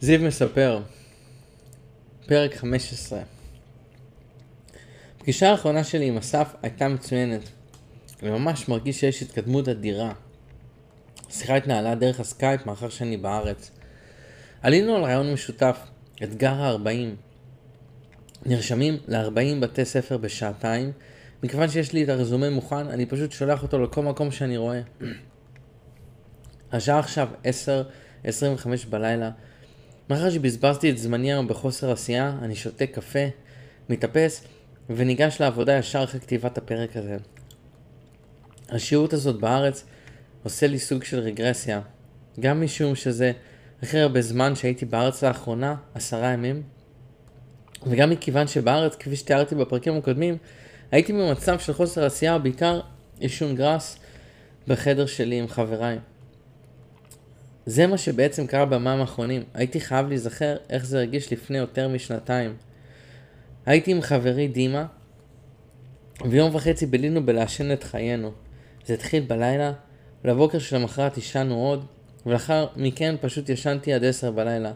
זיו מספר, פרק 15. הפגישה האחרונה שלי עם אסף הייתה מצוינת. אני ממש מרגיש שיש התקדמות אדירה. השיחה התנהלה דרך הסקייפ מאחר שאני בארץ. עלינו על רעיון משותף, אתגר ה-40. נרשמים ל-40 בתי ספר בשעתיים, מכיוון שיש לי את הרזומה מוכן, אני פשוט שולח אותו לכל מקום שאני רואה. השעה עכשיו 10.25 בלילה. מאחר שבזבזתי את זמני היום בחוסר עשייה, אני שותה קפה, מתאפס, וניגש לעבודה ישר אחרי כתיבת הפרק הזה. השירות הזאת בארץ עושה לי סוג של רגרסיה. גם משום שזה הכי הרבה זמן שהייתי בארץ לאחרונה, עשרה ימים, וגם מכיוון שבארץ, כפי שתיארתי בפרקים הקודמים, הייתי במצב של חוסר עשייה, בעיקר עישון גראס בחדר שלי עם חבריי. זה מה שבעצם קרה בימים האחרונים. הייתי חייב להיזכר איך זה הרגיש לפני יותר משנתיים. הייתי עם חברי דימה, ויום וחצי בילינו בלעשן את חיינו. זה התחיל בלילה, ולבוקר של המחרת עישנו עוד, ולאחר מכן פשוט ישנתי עד עשר בלילה.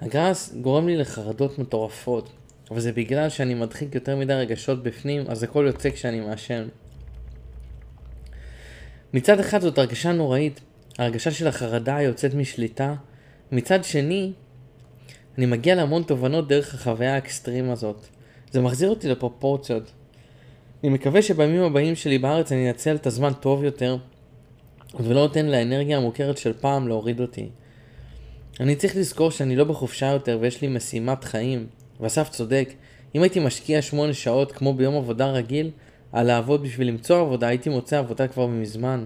הגראס גורם לי לחרדות מטורפות, אבל זה בגלל שאני מדחיק יותר מדי רגשות בפנים, אז הכל יוצא כשאני מעשן. מצד אחד זאת הרגשה נוראית, ההרגשה של החרדה יוצאת משליטה, מצד שני, אני מגיע להמון תובנות דרך החוויה האקסטרים הזאת. זה מחזיר אותי לפרופורציות. אני מקווה שבימים הבאים שלי בארץ אני אנצל את הזמן טוב יותר, ולא נותן לאנרגיה המוכרת של פעם להוריד אותי. אני צריך לזכור שאני לא בחופשה יותר ויש לי משימת חיים, ואסף צודק, אם הייתי משקיע שמונה שעות כמו ביום עבודה רגיל, על לעבוד בשביל למצוא עבודה, הייתי מוצא עבודה כבר מזמן.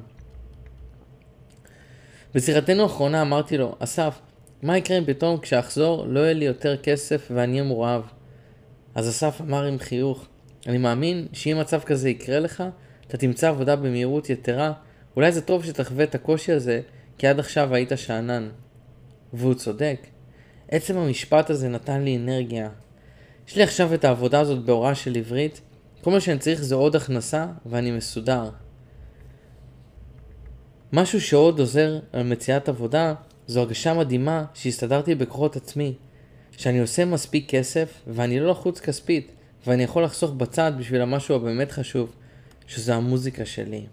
בשיחתנו האחרונה אמרתי לו, אסף, מה יקרה אם פתאום כשאחזור לא יהיה לי יותר כסף ואני אהיה מורעב? אז אסף אמר עם חיוך, אני מאמין שאם מצב כזה יקרה לך, אתה תמצא עבודה במהירות יתרה, אולי זה טוב שתחווה את הקושי הזה, כי עד עכשיו היית שאנן. והוא צודק. עצם המשפט הזה נתן לי אנרגיה. יש לי עכשיו את העבודה הזאת בהוראה של עברית, כל מה שאני צריך זה עוד הכנסה ואני מסודר. משהו שעוד עוזר על מציאת עבודה זו הרגשה מדהימה שהסתדרתי בכוחות עצמי. שאני עושה מספיק כסף ואני לא לחוץ כספית ואני יכול לחסוך בצד בשביל המשהו הבאמת חשוב שזה המוזיקה שלי.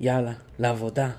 יאללה, לעבודה.